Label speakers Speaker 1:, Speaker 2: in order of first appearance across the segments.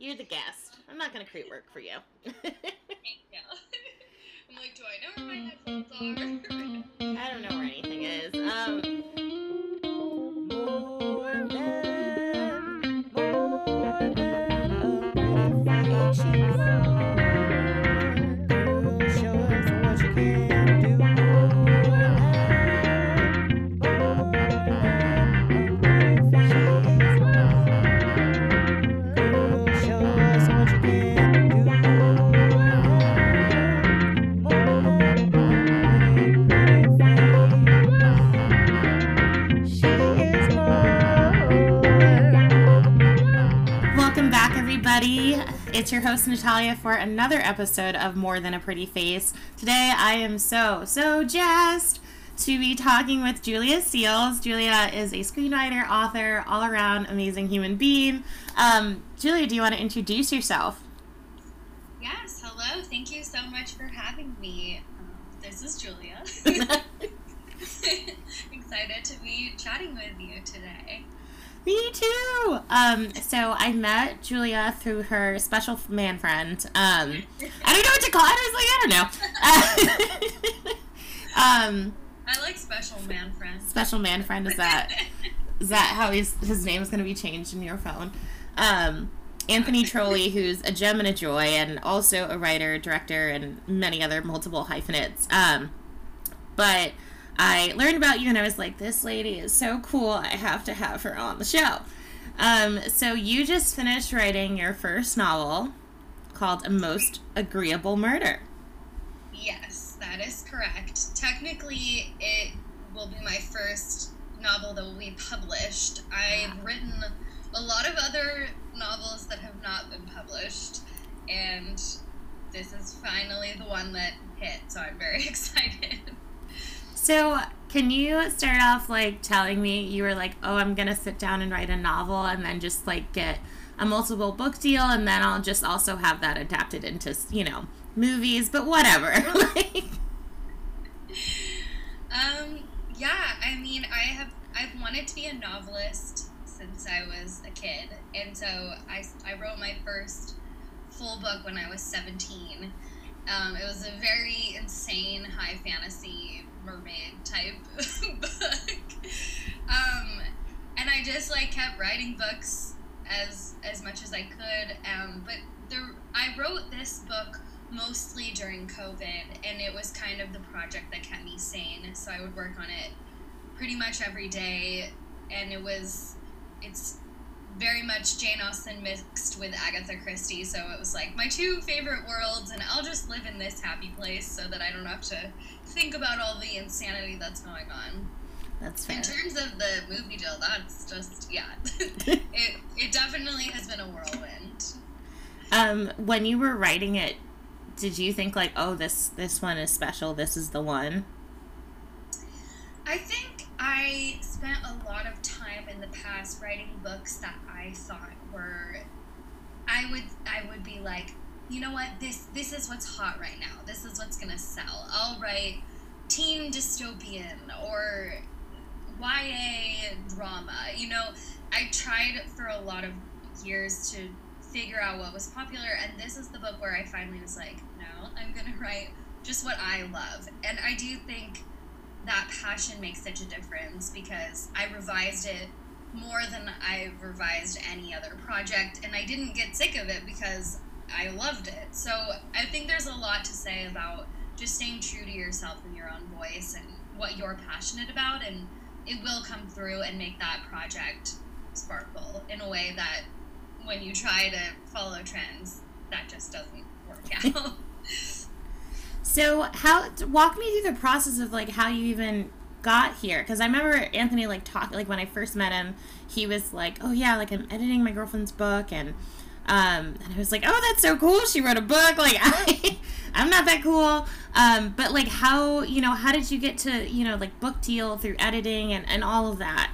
Speaker 1: You're the guest. I'm not gonna create work for you.
Speaker 2: I'm like, do I know where my headphones are?
Speaker 1: I don't know It's your host, Natalia, for another episode of More Than a Pretty Face. Today, I am so, so jazzed to be talking with Julia Seales. Julia is a screenwriter, author, all around amazing human being. Um, Julia, do you want to introduce yourself?
Speaker 2: Yes, hello. Thank you so much for having me. Um, this is Julia. Excited to be chatting with you today.
Speaker 1: Me too. Um, so I met Julia through her special man friend. Um, I don't know what to call it. I was like, I don't know. um,
Speaker 2: I like special man friend.
Speaker 1: special man friend is that is that how he's, his name is going to be changed in your phone? Um, Anthony Trolley, who's a gem and a joy, and also a writer, director, and many other multiple hyphenates. Um, but I learned about you, and I was like, this lady is so cool. I have to have her on the show. Um, so you just finished writing your first novel called A Most Agreeable Murder.
Speaker 2: Yes, that is correct. Technically, it will be my first novel that will be published. I've written a lot of other novels that have not been published, and this is finally the one that hit, so I'm very excited.
Speaker 1: So, can you start off like telling me you were like, "Oh, I'm gonna sit down and write a novel, and then just like get a multiple book deal, and then I'll just also have that adapted into you know movies, but whatever." like,
Speaker 2: Um, yeah, I mean, I have I've wanted to be a novelist since I was a kid, and so I, I wrote my first full book when I was 17. Um, it was a very insane high fantasy mermaid type book, um, and I just like kept writing books as as much as I could. Um, but there, I wrote this book mostly during COVID, and it was kind of the project that kept me sane. So I would work on it pretty much every day, and it was it's very much Jane Austen mixed with Agatha Christie. So it was like my two favorite worlds, and I'll just live in this happy place so that I don't have to think about all the insanity that's going on.
Speaker 1: that's fair.
Speaker 2: In terms of the movie deal, that's just yeah, it it definitely has been a whirlwind.
Speaker 1: Um, when you were writing it, did you think like, "Oh, this this one is special. This is the one"?
Speaker 2: I think I spent a lot of time in the past writing books that I thought were I would I would be like, you know what, this this is what's hot right now. This is what's gonna sell. I'll write teen dystopian or YA drama. You know, I tried for a lot of years to figure out what was popular and this is the book where I finally was like, no, I'm gonna write just what I love. And I do think that passion makes such a difference because I revised it more than I've revised any other project, and I didn't get sick of it because I loved it. So I think there's a lot to say about just staying true to yourself and your own voice and what you're passionate about, and it will come through and make that project sparkle in a way that when you try to follow trends, that just doesn't work out.
Speaker 1: So, how walk me through the process of like how you even got here? Because I remember Anthony like talk like when I first met him, he was like, "Oh yeah, like I'm editing my girlfriend's book," and um, and I was like, "Oh, that's so cool! She wrote a book." Like I, I'm not that cool. Um, but like how you know how did you get to you know like book deal through editing and and all of that?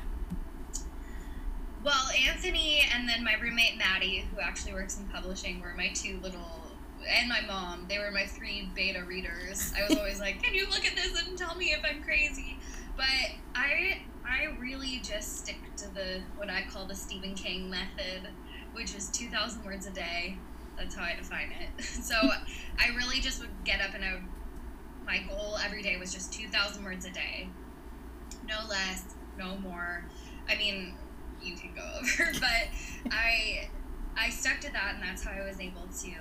Speaker 2: Well, Anthony and then my roommate Maddie, who actually works in publishing, were my two little, and my mom. They were my three beta readers. I was always like, "Can you look at this and tell me if I'm crazy?" But I, I really just stick to the what I call the Stephen King method, which is 2,000 words a day. That's how I define it. So I really just would get up and I would, my goal every day was just 2,000 words a day. No less, no more. I mean, you can go over, but I I stuck to that and that's how I was able to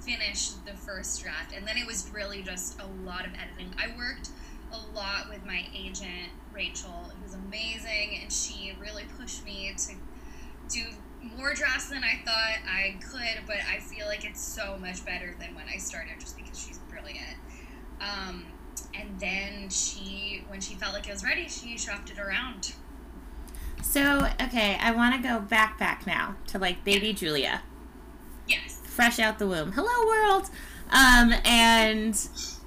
Speaker 2: finish the first draft. And then it was really just a lot of editing. I worked a lot with my agent, Rachel, who's amazing, and she really pushed me to do more drafts than I thought I could, but I feel like it's so much better than when I started just because she's brilliant. Um, and then she, when she felt like it was ready, she shopped it around.
Speaker 1: So, okay, I want to go back, back now to like baby Julia.
Speaker 2: Yes.
Speaker 1: Fresh out the womb. Hello, world. Um, and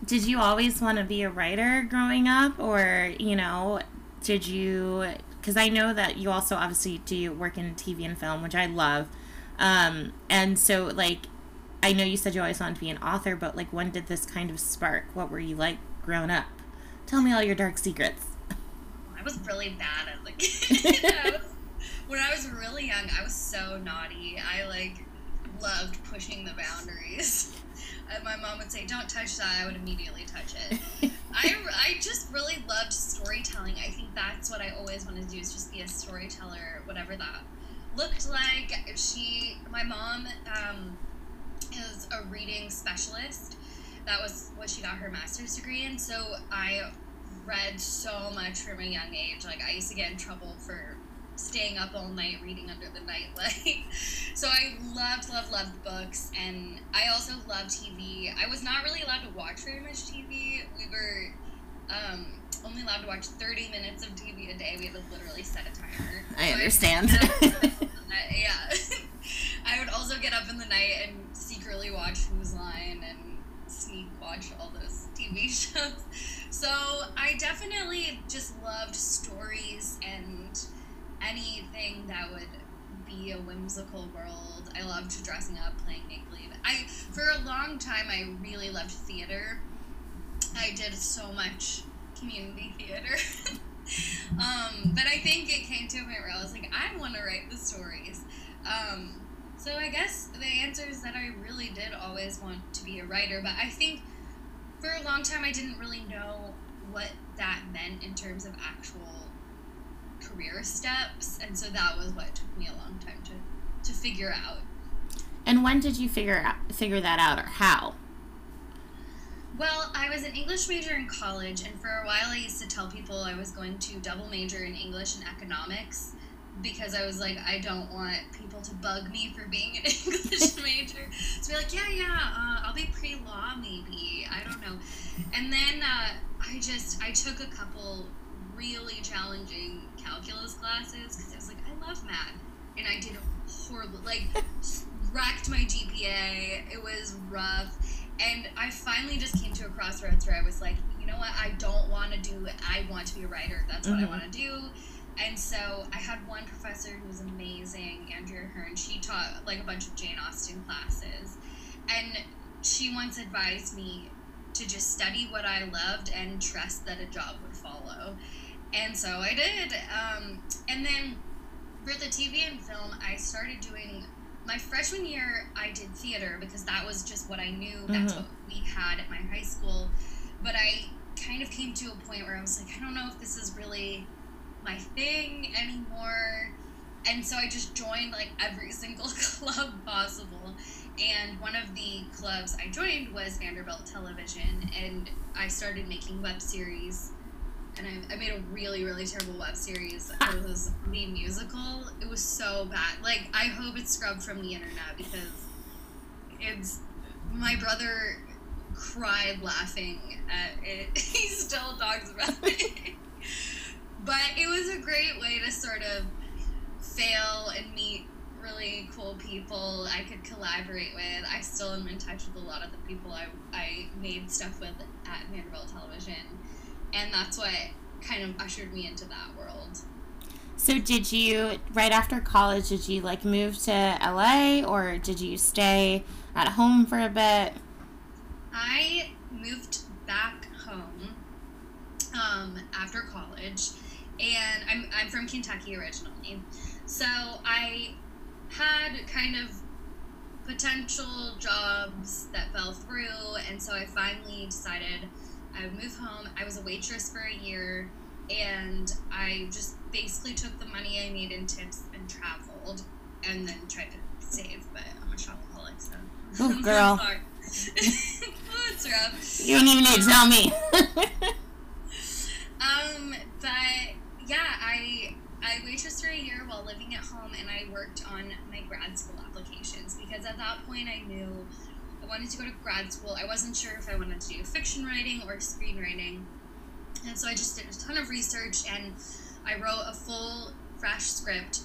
Speaker 1: did you always want to be a writer growing up, or you know, did you? Because I know that you also obviously do work in TV and film, which I love. Um, and so like, I know you said you always wanted to be an author, but like, when did this kind of spark? What were you like growing up? Tell me all your dark secrets.
Speaker 2: I was really bad at like I was, when I was really young. I was so naughty. I like loved pushing the boundaries. And my mom would say, "Don't touch that." I would immediately touch it. I, I just really loved storytelling. I think that's what I always wanted to do is just be a storyteller, whatever that looked like. She, my mom, um, is a reading specialist. That was what she got her master's degree in. So I read so much from a young age. Like I used to get in trouble for staying up all night reading under the nightlight. so I loved, loved, loved books, and I also loved TV. I was not really allowed to watch very much TV. We were um, only allowed to watch 30 minutes of TV a day. We had to literally set a timer.
Speaker 1: I understand.
Speaker 2: yeah. I would also get up in the night and secretly watch Whose Line and sneak watch all those TV shows. So I definitely just loved stories and anything that would be a whimsical world. I loved dressing up, playing make believe. I for a long time I really loved theater. I did so much community theater. um, but I think it came to a point where I was like, I want to write the stories. Um, so I guess the answer is that I really did always want to be a writer, but I think for a long time I didn't really know what that meant in terms of actual career steps, and so that was what took me a long time to to figure out.
Speaker 1: And when did you figure out figure that out, or how?
Speaker 2: Well, I was an English major in college, and for a while I used to tell people I was going to double major in English and economics because I was like, I don't want people to bug me for being an English major. So be like, yeah, yeah, uh, I'll be pre law maybe. I don't know. And then uh, I just I took a couple really challenging calculus classes because I was like, I love math, and I did horrible, like wrecked my GPA. It was rough, and I finally just came to a crossroads where I was like, you know what, I don't want to do. I want to be a writer. That's what mm-hmm. I want to do. And so I had one professor who was amazing, Andrea Hearn. She taught like a bunch of Jane Austen classes, and she once advised me to just study what I loved and trust that a job would follow. And so I did. Um, and then for the TV and film, I started doing my freshman year. I did theater because that was just what I knew. That's mm-hmm. what we had at my high school. But I kind of came to a point where I was like, I don't know if this is really my thing anymore. And so I just joined like every single club possible. And one of the clubs I joined was Vanderbilt Television, and I started making web series and I, I made a really really terrible web series. It ah. was the musical. It was so bad. Like I hope it's scrubbed from the internet because it's my brother cried laughing at it. he still talks about it. but it was a great way to sort of fail and meet really cool people I could collaborate with. I still am in touch with a lot of the people I, I made stuff with at Vanderbilt Television and that's what kind of ushered me into that world.
Speaker 1: So did you right after college did you like move to LA or did you stay at home for a bit?
Speaker 2: I moved back home um, after college and I'm, I'm from Kentucky originally. So I had kind of potential jobs that fell through, and so I finally decided I would move home. I was a waitress for a year, and I just basically took the money I made in tips and traveled, and then tried to save. But I'm a shopaholic, so.
Speaker 1: Oh, girl.
Speaker 2: it's rough.
Speaker 1: You don't even need to tell me.
Speaker 2: Um, but yeah, I I waitressed for a year while living at home, and I worked on my grad school applications because at that point I knew wanted to go to grad school. I wasn't sure if I wanted to do fiction writing or screenwriting, and so I just did a ton of research and I wrote a full fresh script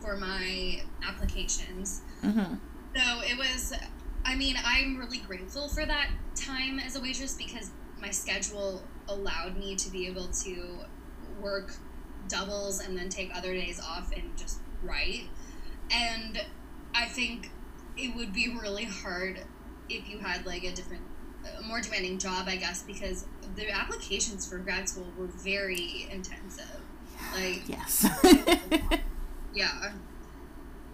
Speaker 2: for my applications.
Speaker 1: hmm
Speaker 2: So it was, I mean, I'm really grateful for that time as a waitress because my schedule allowed me to be able to work doubles and then take other days off and just write. And I think it would be really hard if you had like a different, a more demanding job, I guess, because the applications for grad school were very intensive. Like,
Speaker 1: Yes.
Speaker 2: yeah.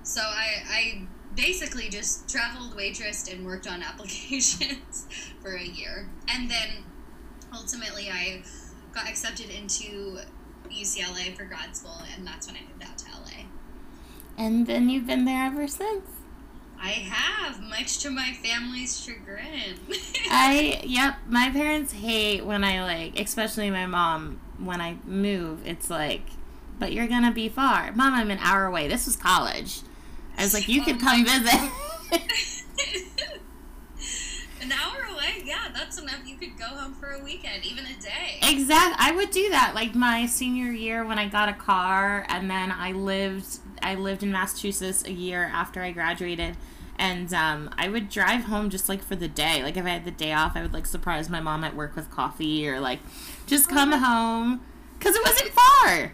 Speaker 2: So I I basically just traveled, waitressed, and worked on applications for a year, and then ultimately I got accepted into UCLA for grad school, and that's when I moved out to LA.
Speaker 1: and then you've been there ever since.
Speaker 2: I have, much to my family's chagrin.
Speaker 1: I yep, my parents hate when I like, especially my mom when I move. It's like, but you're gonna be far, mom. I'm an hour away. This was college. I was like, you could
Speaker 2: Oh
Speaker 1: come visit.
Speaker 2: An hour away, yeah, that's enough. You could go home for a weekend, even a day.
Speaker 1: Exactly. I would do that. Like my senior year when I got a car, and then I lived. I lived in Massachusetts a year after I graduated. And um, I would drive home just like for the day. Like if I had the day off, I would like surprise my mom at work with coffee or like just come
Speaker 2: Oh.
Speaker 1: home because it wasn't far.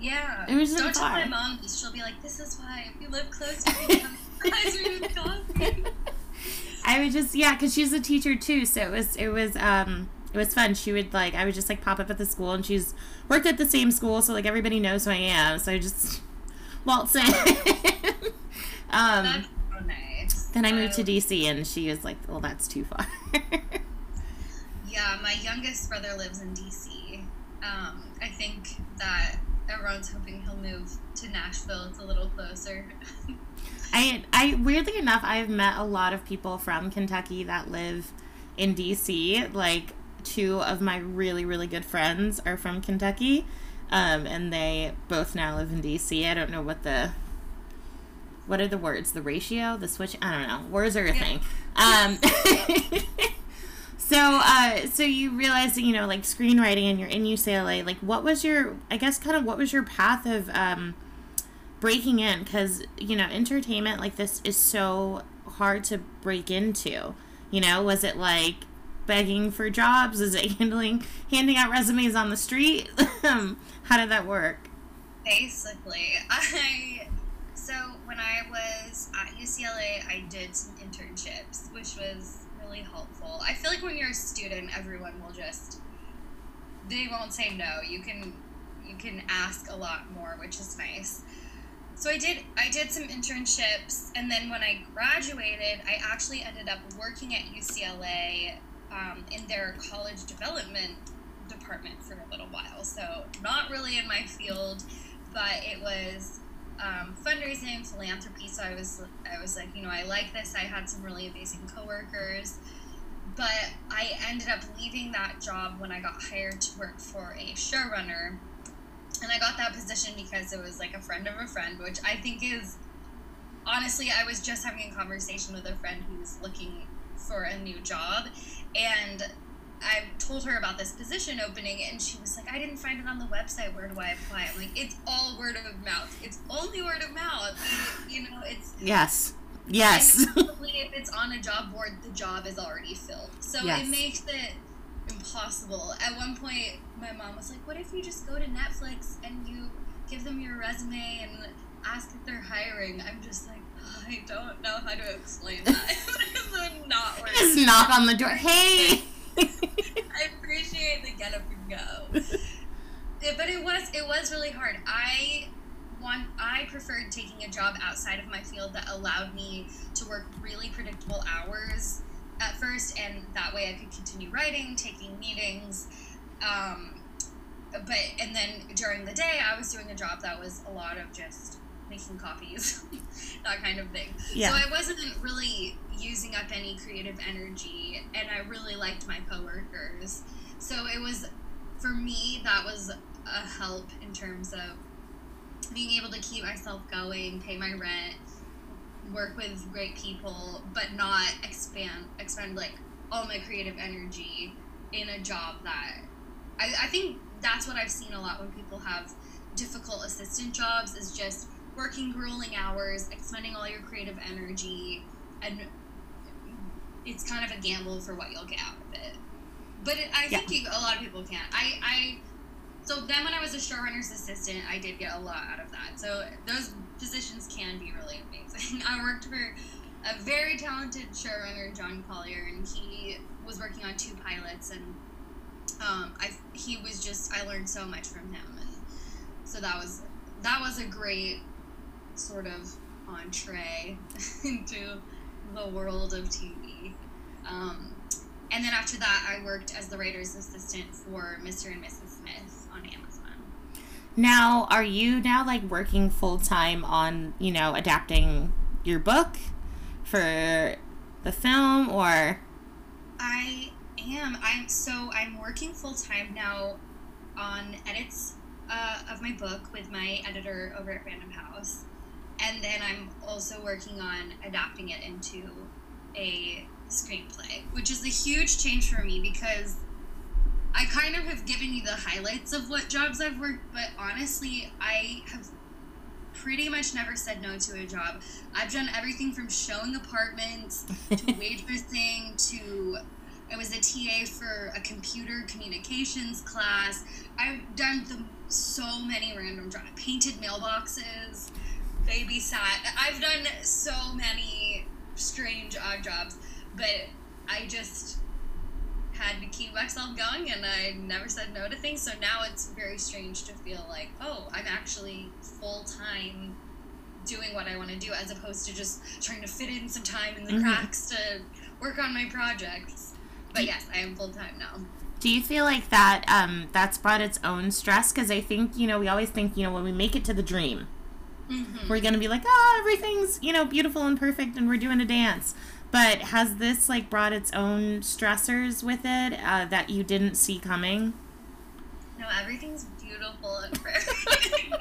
Speaker 2: Yeah.
Speaker 1: It was just
Speaker 2: Don't tell my mom this. She'll be like, this is why if you live close to surprise me with coffee.
Speaker 1: I would just yeah, because she's a teacher too, so it was it was um it was fun. She would like I would just like pop up at the school, and she's worked at the same school, so like everybody knows who I am. So I just waltz in. um,
Speaker 2: That's so nice.
Speaker 1: Then I moved to DC, and she was like, "Well, that's too far."
Speaker 2: Yeah, my youngest brother lives in DC. Um, I think that everyone's hoping he'll move to Nashville. It's a little closer.
Speaker 1: I I weirdly enough, I've met a lot of people from Kentucky that live in DC. Like two of my really really good friends are from Kentucky, um, and they both now live in DC. I don't know what the what are the words? The ratio, the switch? I don't know. Words are a thing. Um, so uh, so you realize that you know like screenwriting and you're in UCLA. Like, what was your? I guess kind of what was your path of um, breaking in because you know entertainment like this is so hard to break into you know was it like begging for jobs is it handling handing out resumes on the street Um, how did that work
Speaker 2: Basically, I so when I was at UCLA, I did some internships, which was really helpful. I feel like when you're a student, everyone will just they won't say no. You can you can ask a lot more, which is nice. So I did I did some internships, and then when I graduated, I actually ended up working at UCLA um, in their college development department for a little while. So not really in my field, but it was um, fundraising, philanthropy. So I was I was like, you know, I like this. I had some really amazing coworkers, but I ended up leaving that job when I got hired to work for a showrunner, and I got that position because it was like a friend of a friend, which I think is honestly, I was just having a conversation with a friend who's looking for a new job, and I told her about this position opening, and she was like, "I didn't find it on the website. Where do I apply?" I'm like, "It's all word of mouth. It's only word of mouth. You, you know, it's
Speaker 1: yes yes
Speaker 2: if it's on a job board, the job is already filled. So
Speaker 1: Yes.
Speaker 2: it makes it impossible. At one point, my mom was like, "What if you just go to Netflix and you give them your resume and ask if they're hiring?" I'm just like, I don't know how to explain that. it would not
Speaker 1: just knock on the door hey
Speaker 2: I appreciate the get up and go. But it was it was really hard. I want I preferred taking a job outside of my field that allowed me to work really predictable hours at first, and that way I could continue writing, taking meetings. Um, but and then during the day, I was doing a job that was a lot of just making copies, that kind of thing. Yeah. So I wasn't really using up any creative energy, and I really liked my coworkers. So it was, for me, that was a help in terms of being able to keep myself going, pay my rent, work with great people, but not expand expend like all my creative energy in a job that I, I think that's what I've seen a lot when people have difficult assistant jobs is just working grueling hours, expending all your creative energy, and it's kind of a gamble for what you'll get out of it. But it, I think yeah. you, a lot of people can't. I, I so then when I was a showrunner's assistant, I did get a lot out of that. So those positions can be really amazing. I worked for a very talented showrunner, John Collier, and he was working on two pilots, and um, I he was just I learned so much from him, and so that was that was a great sort of entree into the world of TV. Um, and then after that, I worked as the writer's assistant for Mr. and Mrs. Smith on Amazon.
Speaker 1: Now, are you now like working full time on, you know, adapting your book for the film or?
Speaker 2: I am. I'm so I'm working full time now on edits uh, of my book with my editor over at Random House, and then I'm also working on adapting it into a screenplay, which is a huge change for me because I kind of have given you the highlights of what jobs I've worked, but honestly, I have pretty much never said no to a job. I've done everything from showing apartments to waitressing to I was a TA for a computer communications class. I've done the, so many random jobs. Painted mailboxes, babysat. I've done so many strange odd jobs, but I just had to keep myself going and I never said no to things. So now it's very strange to feel like, oh, I'm actually full time doing what I want to do as opposed to just trying to fit in some time in the mm-hmm. cracks to work on my projects. But yes, I am full time now.
Speaker 1: Do you feel like that um, that's brought its own stress? Because I think, you know, we always think, you know, when we make it to the dream, mm-hmm. we're going to be like, oh, everything's, you know, beautiful and perfect and we're doing a dance. But has this like brought its own stressors with it uh, that you didn't see coming?
Speaker 2: No, everything's beautiful and perfect.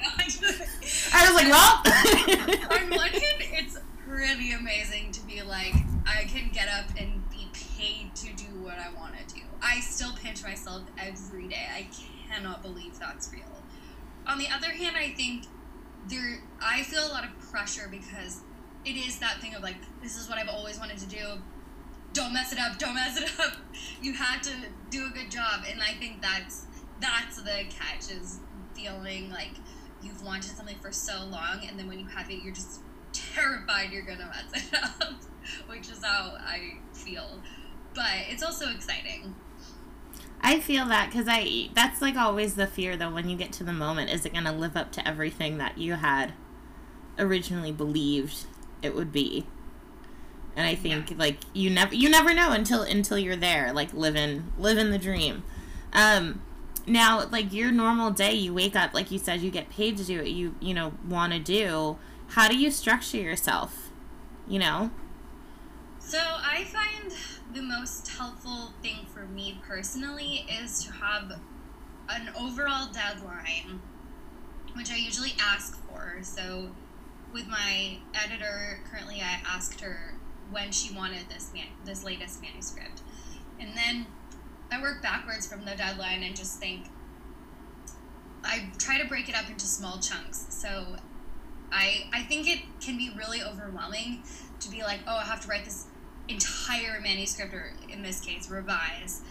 Speaker 1: I was like, well.
Speaker 2: on one hand, it's pretty amazing to be like, I can get up and be paid to do what I want to do. I still pinch myself every day. I cannot believe that's real. On the other hand, I think there, I feel a lot of pressure because it is that thing of like, this is what I've always wanted to do. Don't mess it up. Don't mess it up. You had to do a good job, and I think that's that's the catch is feeling like you've wanted something for so long, and then when you have it, you're just terrified you're gonna mess it up, which is how I feel. But it's also exciting.
Speaker 1: I feel that because I that's like always the fear though when you get to the moment is it gonna live up to everything that you had originally believed it would be. And I think yeah. like you never you never know until until you're there, like living living the dream. Um now like your normal day you wake up like you said you get paid to do what you you know want to do how do you structure yourself you know
Speaker 2: so i find the most helpful thing for me personally is to have an overall deadline which i usually ask for so with my editor currently, I asked her when she wanted this man this latest manuscript, and then I work backwards from the deadline and just think. I try to break it up into small chunks. So I I think it can be really overwhelming to be like, oh, I have to write this entire manuscript, or in this case, revise.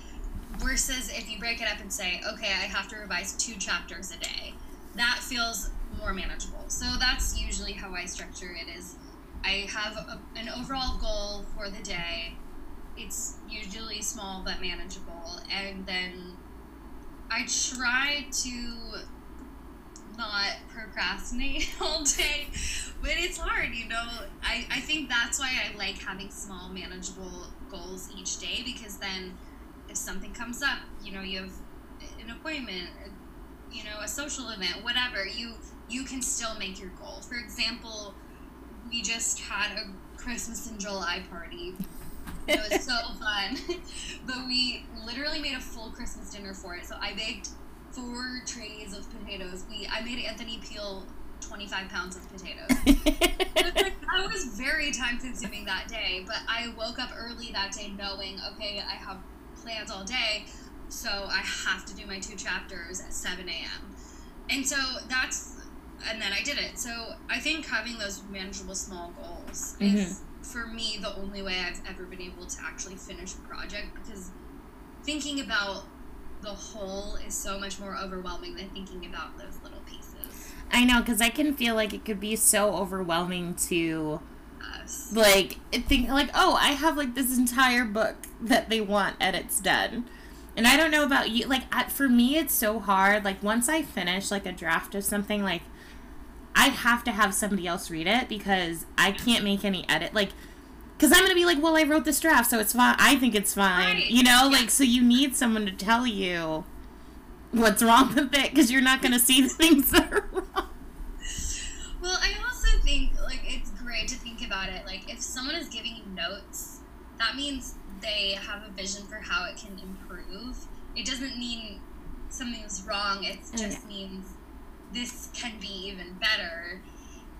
Speaker 2: Versus if you break it up and say, okay, I have to revise two chapters a day. That feels more manageable. So that's usually how I structure it is I have a, an overall goal for the day. It's usually small but manageable and then I try to not procrastinate all day. But it's hard, you know. I, I think that's why I like having small, manageable goals each day because then if something comes up, you know, you have an appointment, uh, you know, a social event, whatever, you you can still make your goal. For example, we just had a Christmas in July party. It was so fun. but we literally made a full Christmas dinner for it. So I baked four trays of potatoes. We I made Anthony peel 25 pounds of potatoes. that was very time consuming that day, but I woke up early that day knowing, okay, I have plans all day, so I have to do my two chapters at 7 a.m. And so that's, and then I did it. So I think having those manageable small goals mm-hmm. is, for me, the only way I've ever been able to actually finish a project because thinking about the whole is so much more overwhelming than thinking about those little pieces.
Speaker 1: I know, because I can feel like it could be so overwhelming to Us. like think like, oh, I have like this entire book that they want edits done. And I don't know about you. Like for me, it's so hard. Like once I finish like a draft of something, like I have to have somebody else read it because I can't make any edit. Like because I'm gonna be like, well, I wrote this draft, so it's fine. I think it's fine. Right. You know, yeah. like so you need someone to tell you what's wrong with it because you're not gonna see the things that are wrong.
Speaker 2: Well, I also think like it's great to think about it. Like if someone is giving you notes, that means they have a vision for how it can improve. It doesn't mean something's wrong. It oh, just yeah. means this can be even better.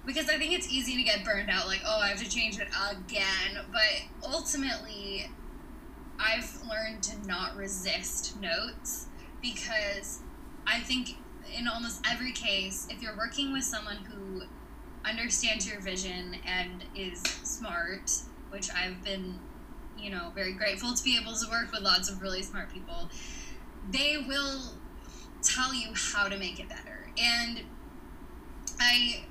Speaker 2: Because I think it's easy to get burned out, like, oh, I have to change it again. But ultimately, I've learned to not resist notes because I think in almost every case, if you're working with someone who understands your vision and is smart, which I've been you know, very grateful to be able to work with lots of really smart people. They will tell you how to make it better. And I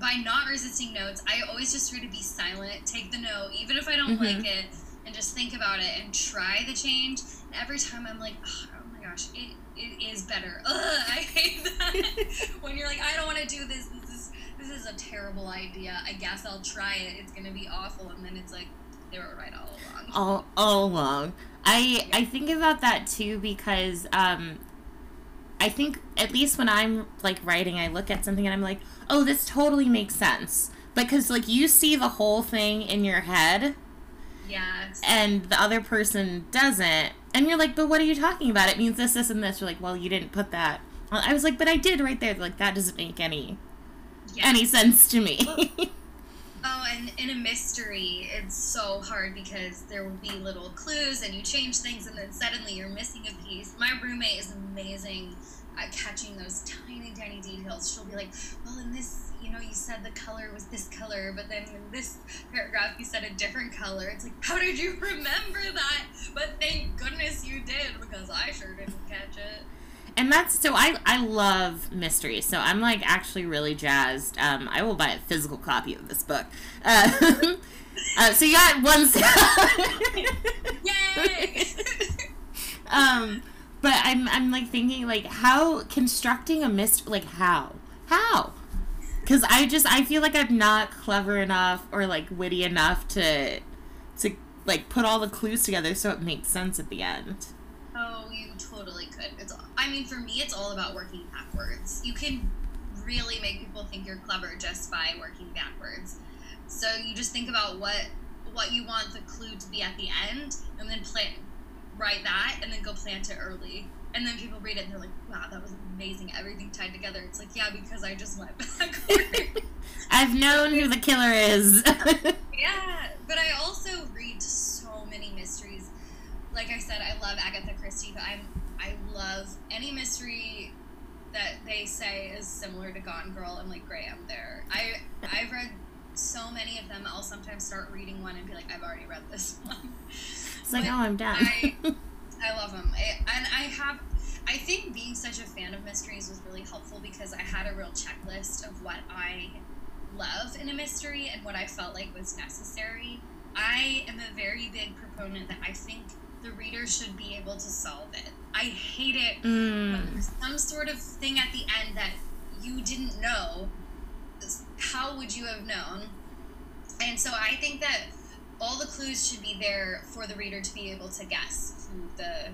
Speaker 2: by not resisting notes, I always just try to be silent, take the note, even if I don't mm-hmm. like it, and just think about it and try the change. And every time I'm like, oh, oh my gosh, it, it is better. Ugh, I hate that. when you're like, I don't want to do this. This is this is a terrible idea. I guess I'll try it. It's gonna be awful, and then it's like, they were right all along. All
Speaker 1: all along. I I think about that too because um I think at least when I'm like writing, I look at something and I'm like, oh, this totally makes sense. Because like you see the whole thing in your head.
Speaker 2: Yes.
Speaker 1: And the other person doesn't. And you're like, but what are you talking about? It means this, this, and this. You're like, well, you didn't put that. I was like, but I did right there. Like that doesn't make any yes. any sense to me.
Speaker 2: Oh, and in a mystery, it's so hard because there will be little clues and you change things and then suddenly you're missing a piece. My roommate is amazing at catching those tiny, tiny details. She'll be like, well, in this, you know, you said the color was this color, but then in this paragraph you said a different color. It's like, how did you remember that? But thank goodness you did because I sure didn't catch it
Speaker 1: and that's so I I love mysteries. So I'm like actually really jazzed. Um, I will buy a physical copy of this book. Uh, uh, so you got one. Yay! um, but I'm I'm like thinking like how constructing a mystery like how how because I just I feel like I'm not clever enough or like witty enough to to like put all the clues together so it makes sense at the end.
Speaker 2: Oh, you totally could. It's I mean, for me, it's all about working backwards. You can really make people think you're clever just by working backwards. So you just think about what what you want the clue to be at the end, and then plant write that, and then go plant it early. And then people read it and they're like, "Wow, that was amazing! Everything tied together." It's like, yeah, because I just went backwards.
Speaker 1: I've known who the killer is.
Speaker 2: yeah, but I also read so many mysteries. Like I said, I love Agatha Christie, but I'm I love any mystery that they say is similar to Gone Girl. I'm like, great, I'm there. I I've read so many of them. I'll sometimes start reading one and be like, I've already read this one.
Speaker 1: It's like, oh, I'm done.
Speaker 2: I, I love them, I, and I have. I think being such a fan of mysteries was really helpful because I had a real checklist of what I love in a mystery and what I felt like was necessary. I am a very big proponent that I think the reader should be able to solve it. I hate it mm. when there's some sort of thing at the end that you didn't know, how would you have known? And so I think that all the clues should be there for the reader to be able to guess who the,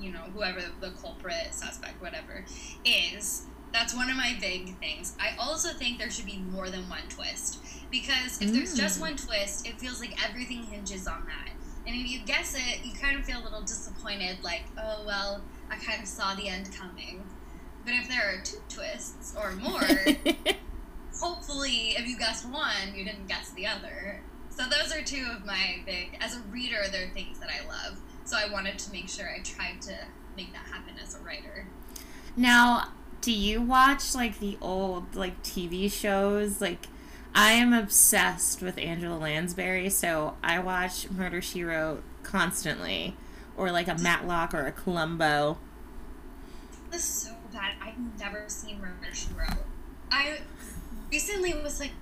Speaker 2: you know, whoever the culprit, suspect, whatever, is. That's one of my big things. I also think there should be more than one twist. Because if mm. there's just mm. one twist, it feels like everything hinges on that. And if you guess it, you kind of feel a little disappointed, like, oh, well, I kind of saw the end coming. But if there are two twists or more, hopefully, if you guessed one, you didn't guess the other. So those are two of my big. As a reader, they're things that I love. So I wanted to make sure I tried to make that happen as a writer.
Speaker 1: Now, do you watch like the old like TV shows? Like, I am obsessed with Angela Lansbury, so I watch Murder She Wrote constantly, or like a Matlock or a Columbo.
Speaker 2: This is so bad. I've never seen Murder She Wrote. I recently was like,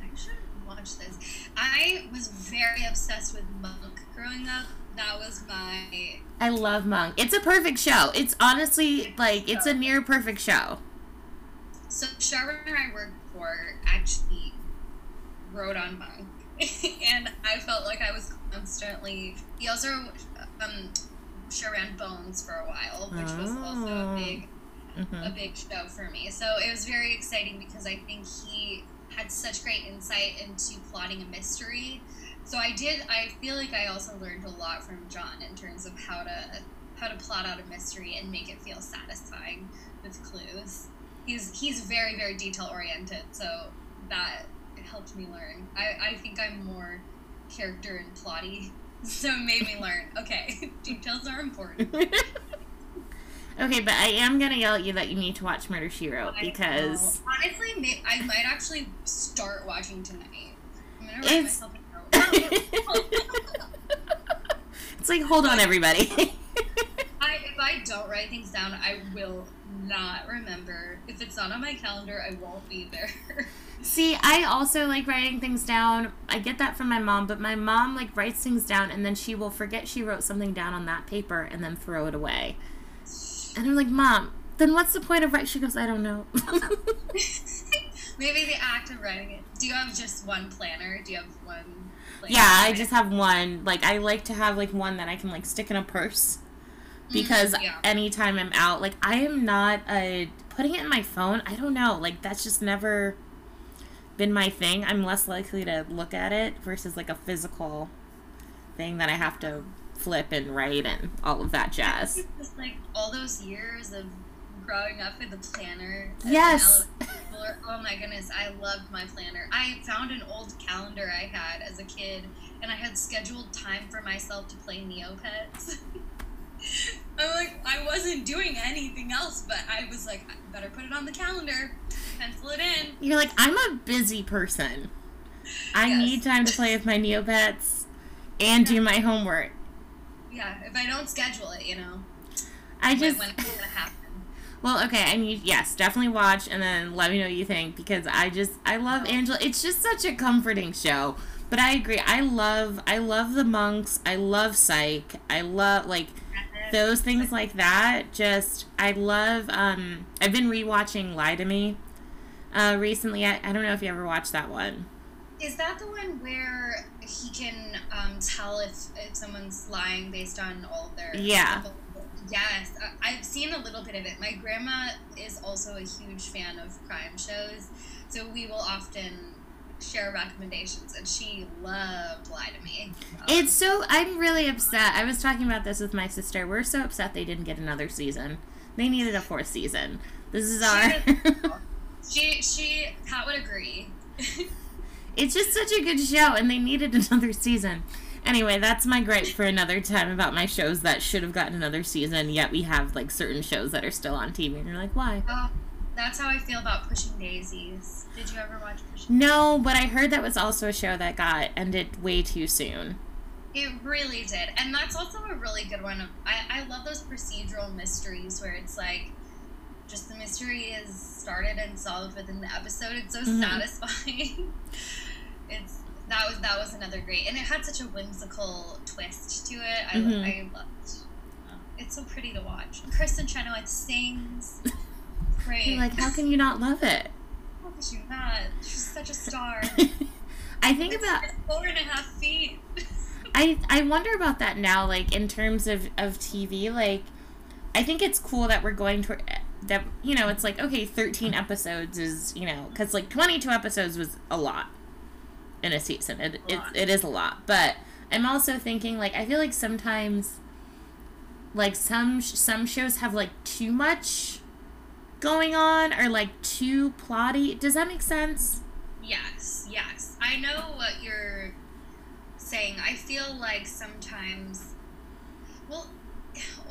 Speaker 2: watch this. I was very obsessed with Monk growing up. That was my.
Speaker 1: I love Monk. It's a perfect show. It's honestly like it's a near perfect show.
Speaker 2: So showrunner I worked for actually wrote on Monk, and I felt like I was constantly. He also um, show ran Bones for a while, which oh. was also a oh. big, mm-hmm. a big show for me. So it was very exciting because I think he had such great insight into plotting a mystery. So I did. I feel like I also learned a lot from John in terms of how to how to plot out a mystery and make it feel satisfying with clues. He's he's very very detail oriented, so that helped me learn. I, I think I'm more character and plotty, so it made me learn. Okay, details are important.
Speaker 1: Okay, but I am gonna yell at you that you need to watch Murder She Wrote because
Speaker 2: honestly, I might actually start watching tonight. I'm gonna
Speaker 1: write myself a note. it's like, hold on, everybody.
Speaker 2: I, if I don't write things down, I will not remember. If it's not on my calendar, I won't be there.
Speaker 1: See, I also like writing things down. I get that from my mom, but my mom like writes things down and then she will forget she wrote something down on that paper and then throw it away. And I'm like, Mom, then what's the point of writing? She goes, I don't know.
Speaker 2: Maybe the act of writing it. Do you have just one planner? Do you have one?
Speaker 1: Yeah, I just have one. Like, I like to have like one that I can like stick in a purse mm-hmm, because mm, yeah. anytime I'm out, like I am not a putting it in my phone. I don't know. Like that's just never been my thing. I'm less likely to look at it versus like a physical thing that I have to flip and write and all of that jazz.
Speaker 2: Just like all those years of growing up with a planner.
Speaker 1: Yes.
Speaker 2: oh my goodness, I loved my planner. I found an old calendar I had as a kid, and I had scheduled time for myself to play Neopets. I'm like, I wasn't doing anything else, but I was like, I better put it on the calendar, pencil it in.
Speaker 1: You're like, I'm a busy person. I yes. need time to play with my Neopets and do my homework
Speaker 2: yeah, if I don't schedule it, you know.
Speaker 1: I just. When it's gonna happen. Well, okay, I mean, yes, definitely watch and then let me know what you think because I just I love Angela. It's just such a comforting show. But I agree. I love I love the monks. I love Psych. I love like those things like that. Just I love. Um, I've been rewatching Lie to Me. Uh, recently, I, I don't know if you ever watched that one.
Speaker 2: Is that the one where he can um, tell if, if someone's lying based on all their
Speaker 1: yeah.
Speaker 2: yes. I've seen a little bit of it. My grandma is also a huge fan of crime shows so we will often share recommendations and she loved lie to me.
Speaker 1: Um, it's so i'm really upset. I was talking about this with my sister. We're so upset they didn't get another season. They needed a fourth season. This is our
Speaker 2: she she pat would agree
Speaker 1: It's just such a good show, and they needed another season. Anyway, that's my gripe for another time about my shows that should have gotten another season, yet we have like certain shows that are still on TV, and you're like, why?
Speaker 2: Oh, that's how I feel about Pushing Daisies. Did you ever watch
Speaker 1: Pushing No, but I heard that was also a show that got ended way too soon.
Speaker 2: It really did. And that's also a really good one. I, I love those procedural mysteries where it's like just the mystery is started and solved within the episode. It's so mm-hmm. satisfying. it's that was that was another great, and it had such a whimsical twist to it. I mm-hmm. I loved. Uh, it's so pretty to watch. Kristin Chenoweth sings. Right.
Speaker 1: You're like, how can you not love it?
Speaker 2: How could you not? She's such a star.
Speaker 1: I think
Speaker 2: It's
Speaker 1: about
Speaker 2: four and a half feet.
Speaker 1: I I wonder about that now, like in terms of of TV. Like, I think it's cool that we're going to that. You know, it's like okay, thirteen episodes is you know because like twenty two episodes was a lot in a season. It
Speaker 2: A
Speaker 1: it, it is a lot, but I'm also thinking like I feel like sometimes like some sh- some shows have like too much going on or like too plotty. Does that make sense?
Speaker 2: Yes, yes. I know what you're saying. I feel like sometimes well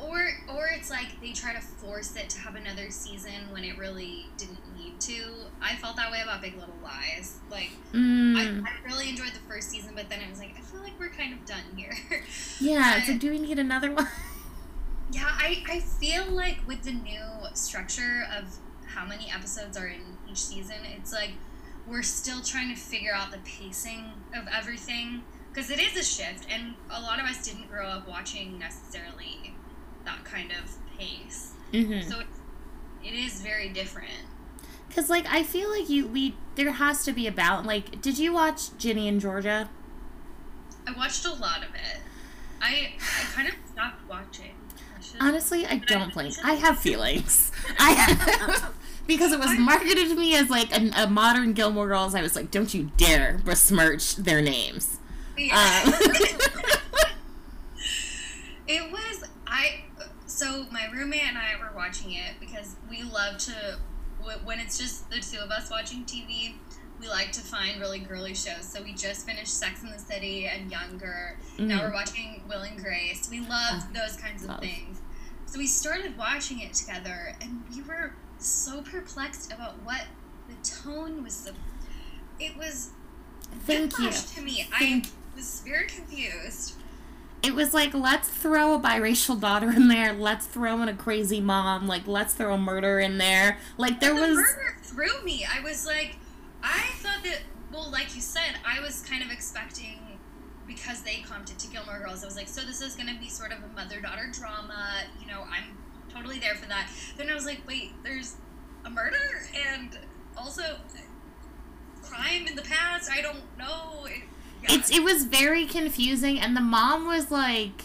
Speaker 2: or or it's like they try to force it to have another season when it really didn't need to. I felt that way about Big Little Lies. Like
Speaker 1: Mm.
Speaker 2: I, I really enjoyed the first season, but then I was like I feel like we're kind of done here.
Speaker 1: yeah, it's like do we need another one?
Speaker 2: Yeah, I, I feel like with the new structure of how many episodes are in each season, it's like we're still trying to figure out the pacing of everything because it is a shift, and a lot of us didn't grow up watching necessarily that kind of pace.
Speaker 1: mm-hmm.
Speaker 2: So it, it is very different.
Speaker 1: Cause like I feel like you we there has to be a balance. Like, did you watch Ginny and Georgia?
Speaker 2: I watched a lot of it. I I kind of stopped watching. I should-
Speaker 1: Honestly, I don't blame. I have feelings. I because it was marketed to me as like a, a modern Gilmore Girls. I was like, don't you dare besmirch their names.
Speaker 2: Yeah.
Speaker 1: Um,
Speaker 2: It was I. So my roommate and I were watching it because we love to when it's just the two of us watching TV. We like to find really girly shows. So we just finished Sex in the City and Younger. Now
Speaker 1: Mhm.
Speaker 2: we're watching Will and Grace. We love those kinds of
Speaker 1: love.
Speaker 2: things. So we started watching it together, and we were so perplexed about what the tone was. So it was
Speaker 1: Thank you.
Speaker 2: to me.
Speaker 1: Thank-
Speaker 2: I was very confused.
Speaker 1: It was like let's throw a biracial daughter in there. Let's throw in a crazy mom. Like let's throw a murder in there. Like there
Speaker 2: the
Speaker 1: was.
Speaker 2: murder threw me. I was like, I thought that. Well, like you said, I was kind of expecting because they comped it to Gilmore Girls. I was like, so this is going to be sort of a mother-daughter drama. You know, I'm totally there for that. Then I was like, wait, there's a murder and also uh, crime in the past. I don't know. It.
Speaker 1: It's it was very confusing, and the mom was like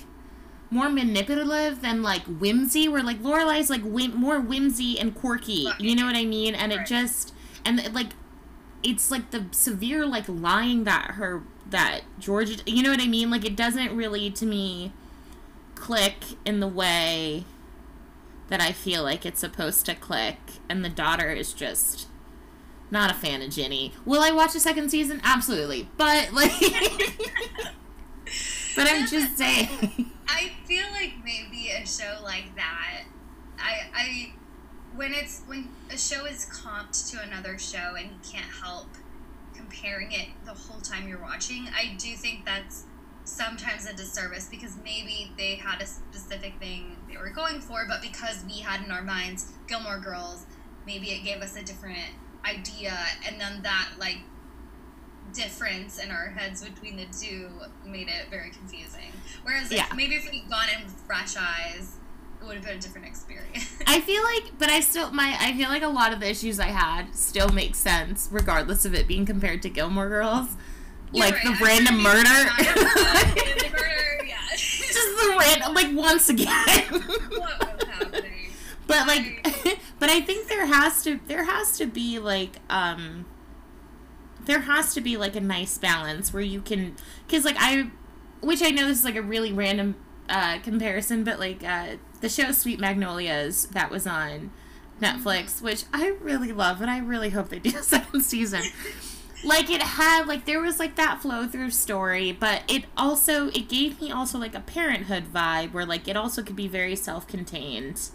Speaker 1: more manipulative than like whimsy. Where like Lorelai's like whim- more whimsy and quirky. You know what I mean? And it just and it, like it's like the severe like lying that her that Georgia. You know what I mean? Like it doesn't really to me click in the way that I feel like it's supposed to click, and the daughter is just not a fan of Ginny. Will I watch a second season? Absolutely. But like But I'm just saying.
Speaker 2: I feel like maybe a show like that, I, I, when it's when a show is comped to another show and you can't help comparing it the whole time you're watching, I do think that's sometimes a disservice because maybe they had a specific thing they were going for, but because we had in our minds Gilmore Girls, maybe it gave us a different idea, and then that like difference in our heads between the two made it very confusing. Whereas
Speaker 1: Yeah.
Speaker 2: maybe if we'd gone in with fresh eyes, it would have been a different experience.
Speaker 1: I feel like but I still my I feel like a lot of the issues I had still make sense regardless of it being compared to Gilmore Girls.
Speaker 2: You're
Speaker 1: like
Speaker 2: right,
Speaker 1: the
Speaker 2: I'm
Speaker 1: random murder.
Speaker 2: maybe it's not as bad. the murder, yeah.
Speaker 1: Just the random like once again.
Speaker 2: what was happening?
Speaker 1: but like but i think there has to there has to be like um there has to be like a nice balance where you can because like i which i know this is like a really random uh comparison but like uh the show sweet magnolias that was on netflix which i really love and i really hope they do a second season. Like it had like there was like that flow through story but it also it gave me also like a parenthood vibe where like it also could be very self-contained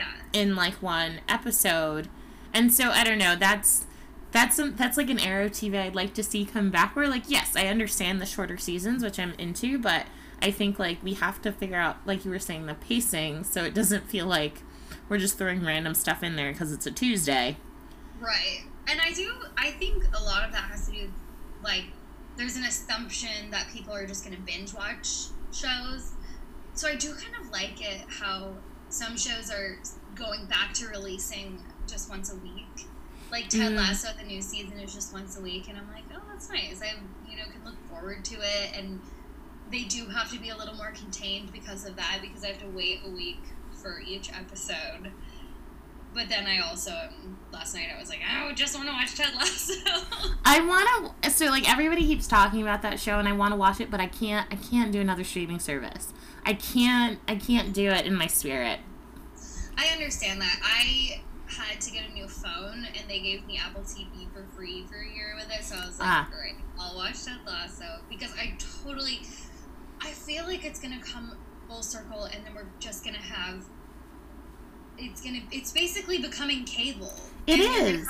Speaker 2: Yeah.
Speaker 1: in like one episode and so i don't know that's that's some, that's like an arrow tv i'd like to see come back where like yes i understand the shorter seasons which i'm into but i think like we have to figure out like you were saying the pacing so it doesn't feel like we're just throwing random stuff in there because it's a tuesday
Speaker 2: Right. And I do, I think a lot of that has to do, like, there's an assumption that people are just going to binge watch shows. So I do kind of like it how some shows are going back to releasing just once a week. Like Ted mm. Lasso, the new season is just once a week, and I'm like, oh, that's nice. I you know can look forward to it, and they do have to be a little more contained because of that, because I have to wait a week for each episode. But then I also last night I was like, I just want to watch Ted Lasso.
Speaker 1: I want to. So like everybody keeps talking about that show, and I want to watch it, but I can't. I can't do another streaming service. I can't. I can't do it in my spirit.
Speaker 2: I understand that. I had to get a new phone, and they gave me Apple TV for free for a year with it. So I was like, ah. great, I'll watch Ted Lasso because I totally. I feel like it's gonna come full circle, and then we're just gonna have. It's gonna. It's basically becoming cable.
Speaker 1: It is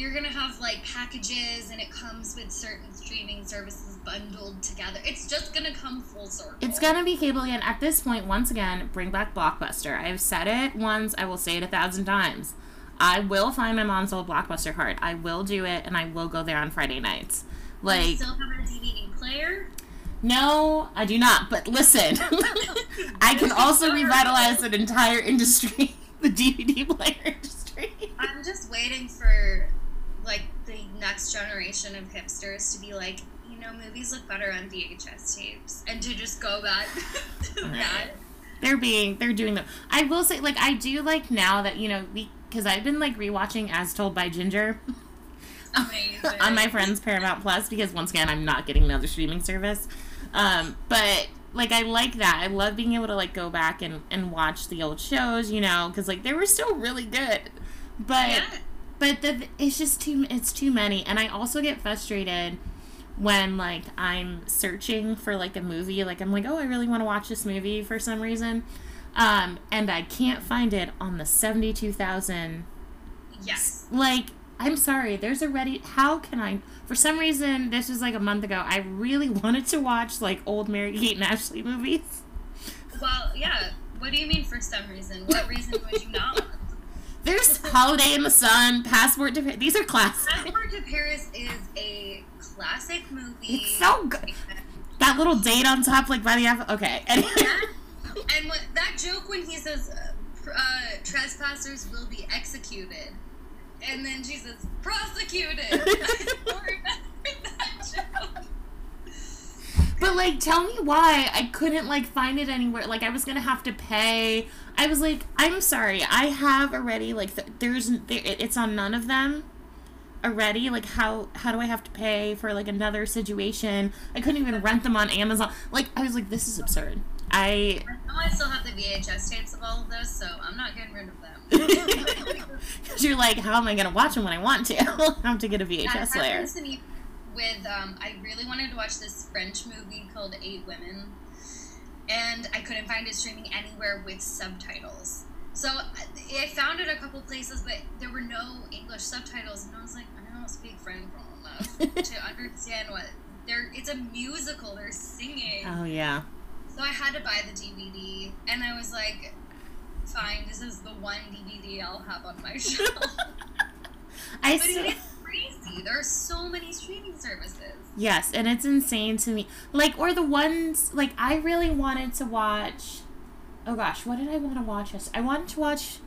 Speaker 2: you're gonna have like packages and it comes with certain streaming services bundled together. It's just gonna come full circle.
Speaker 1: It's gonna be cable again. At this point, once again, bring back Blockbuster. I've said it once, I will say it a thousand times. I will find my mom's old Blockbuster card. I will do it and I will go there on Friday nights. Like
Speaker 2: you still have a DVD player?
Speaker 1: No, I do not. But listen, I can also revitalize an entire industry, the DVD player industry.
Speaker 2: I'm just waiting for like the next generation of hipsters to be like, you know, movies look better on VHS tapes, and to just go back to that.
Speaker 1: They're being, they're doing them. I will say, like, I do like now that you know, because I've been like rewatching As Told by Ginger. on my friend's Paramount Plus because once again I'm not getting another streaming service. Um, but like I like that. I love being able to like go back and and watch the old shows, you know, because like they were still really good. But yeah. but the, it's just too it's too many. And i also get frustrated when like i'm searching for like a movie. Like i'm like oh i really want to watch this movie for some reason. Um and i can't find it on the 72000
Speaker 2: yes.
Speaker 1: Like i'm sorry there's already how can i for some reason this was like a month ago i really wanted to watch like old mary kate and ashley movies
Speaker 2: well yeah what do you mean for some reason what reason would you not
Speaker 1: there's Holiday in the Sun, Passport to Paris. These are classics.
Speaker 2: Passport to Paris is a classic movie.
Speaker 1: It's so good. That little date on top, like by the apple. Okay.
Speaker 2: and what, that joke when he says uh, uh, trespassers will be executed, and then she says prosecuted.
Speaker 1: But like, tell me why I couldn't like find it anywhere. Like, I was gonna have to pay. I was like, I'm sorry, I have already like th- there's there, it's on none of them already. Like, how how do I have to pay for like another situation? I couldn't even rent them on Amazon. Like, I was like, this is absurd. I
Speaker 2: I know I still have the VHS tapes of all of those, so I'm not getting rid of them.
Speaker 1: Because you're like, how am I gonna watch them when I want to? I have to get a VHS player
Speaker 2: with um, I really wanted to watch this French movie called Eight Women, and I couldn't find it streaming anywhere with subtitles. So I found it a couple places, but there were no English subtitles, and I was like, I don't speak French well enough to understand what they're. It's a musical. They're singing.
Speaker 1: Oh yeah.
Speaker 2: So I had to buy the DVD, and I was like, fine, this is the one DVD I'll have on my shelf. I but crazy. There are so many streaming services.
Speaker 1: Yes, and it's insane to me. Like, or the ones, like, I really wanted to watch. Oh gosh, what did I want to watch? I wanted to watch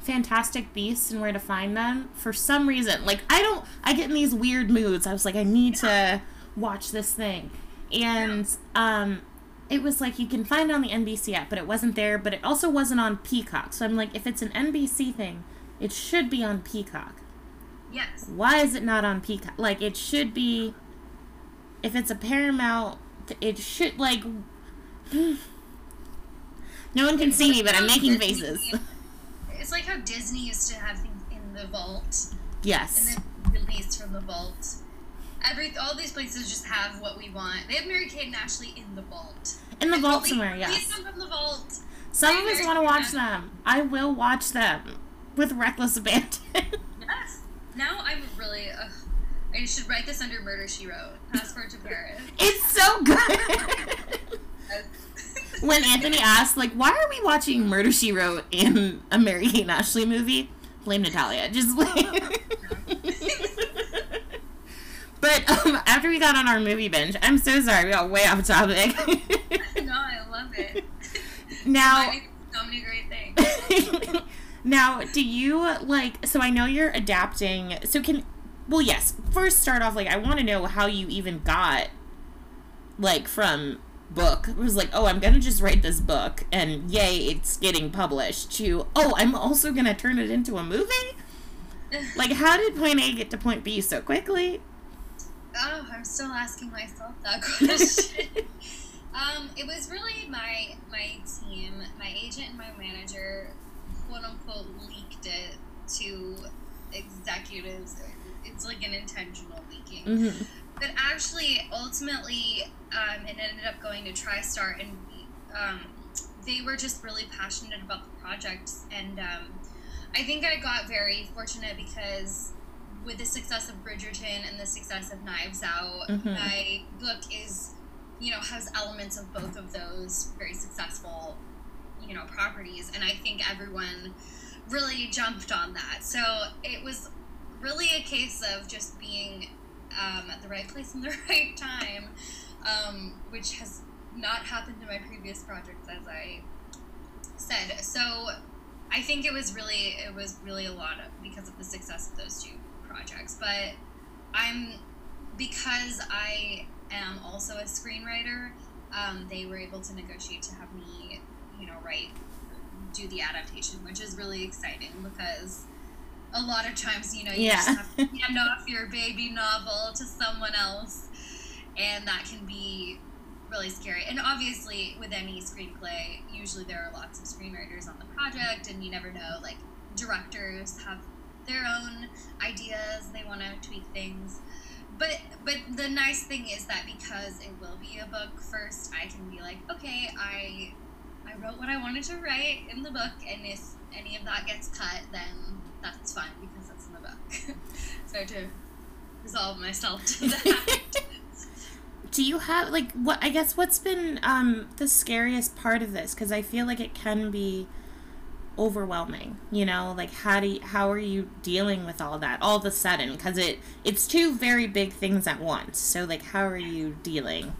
Speaker 1: Fantastic Beasts and Where to Find Them for some reason. Like, I don't, I get in these weird moods. I was like, I need to watch this thing. And, um, it was like you can find it on the NBC app, but it wasn't there, but it also wasn't on Peacock. So I'm like, if it's an NBC thing, it should be on Peacock.
Speaker 2: Yes.
Speaker 1: Why is it not on Peacock? Like it should be. If it's a Paramount, it should like. no one can see me, but I'm making faces.
Speaker 2: It's like how Disney used to have things in the vault.
Speaker 1: Yes.
Speaker 2: And then released from the vault. Every all these places just have what we want. They have Mary Kate and Ashley in the vault.
Speaker 1: In the vault somewhere, yes.
Speaker 2: Please come from the vault.
Speaker 1: Some of us want to watch them. I will watch them with reckless abandon.
Speaker 2: yes. Now I'm really. Uh, I should write this under Murder She Wrote. Passport to Paris.
Speaker 1: It's so good. when Anthony asked, like, why are we watching Murder She Wrote in a Mary Kate and Ashley movie? Blame Natalia. Just like. But um, after we got on our movie binge, I'm so sorry we got way off topic.
Speaker 2: no, I love it.
Speaker 1: Now.
Speaker 2: So many great things.
Speaker 1: Now, do you like? So I know you're adapting. So can, well, yes. First, start off like I want to know how you even got, like from book. It was like, oh, I'm gonna just write this book, and yay, it's getting published. To oh, I'm also gonna turn it into a movie. like, how did point A get to point B so quickly?
Speaker 2: Oh, I'm still asking myself that question. um, it was really my my team, my agent and my manager, quote unquote, leaked it to executives. It's like an intentional leaking. Mm-hmm. But actually, ultimately, um, it ended up going to TriStar, and um, they were just really passionate about the project. And um, I think I got very fortunate because with the success of Bridgerton and the success of Knives Out, mm-hmm. my book is, you know, has elements of both of those very successful, you know, properties. And I think everyone really jumped on that. So it was really a case of just being um, at the right place in the right time, um, which has not happened in my previous projects, as I said. So I think it was really, it was really a lot of, because of the success of those two projects. But I'm because I am also a screenwriter. Um, they were able to negotiate to have me, you know, write, do the adaptation, which is really exciting because a lot of times, you know, you yeah. just have to hand off your baby novel to someone else, and that can be really scary. And obviously, with any screenplay, usually there are lots of screenwriters on the project, and you never know. Like directors have their own ideas. They want to tweak things. But but the nice thing is that because it will be a book first, I can be like, okay, I I wrote what I wanted to write in the book, and if any of that gets cut, then that's fine because that's in the book. so to resolve myself to that.
Speaker 1: Do you have like what? I guess what's been um, the scariest part of this? Because I feel like it can be overwhelming you know? Like how do you, how are you dealing with all that all of a sudden? Because it it's two very big things at once. So like how are you dealing?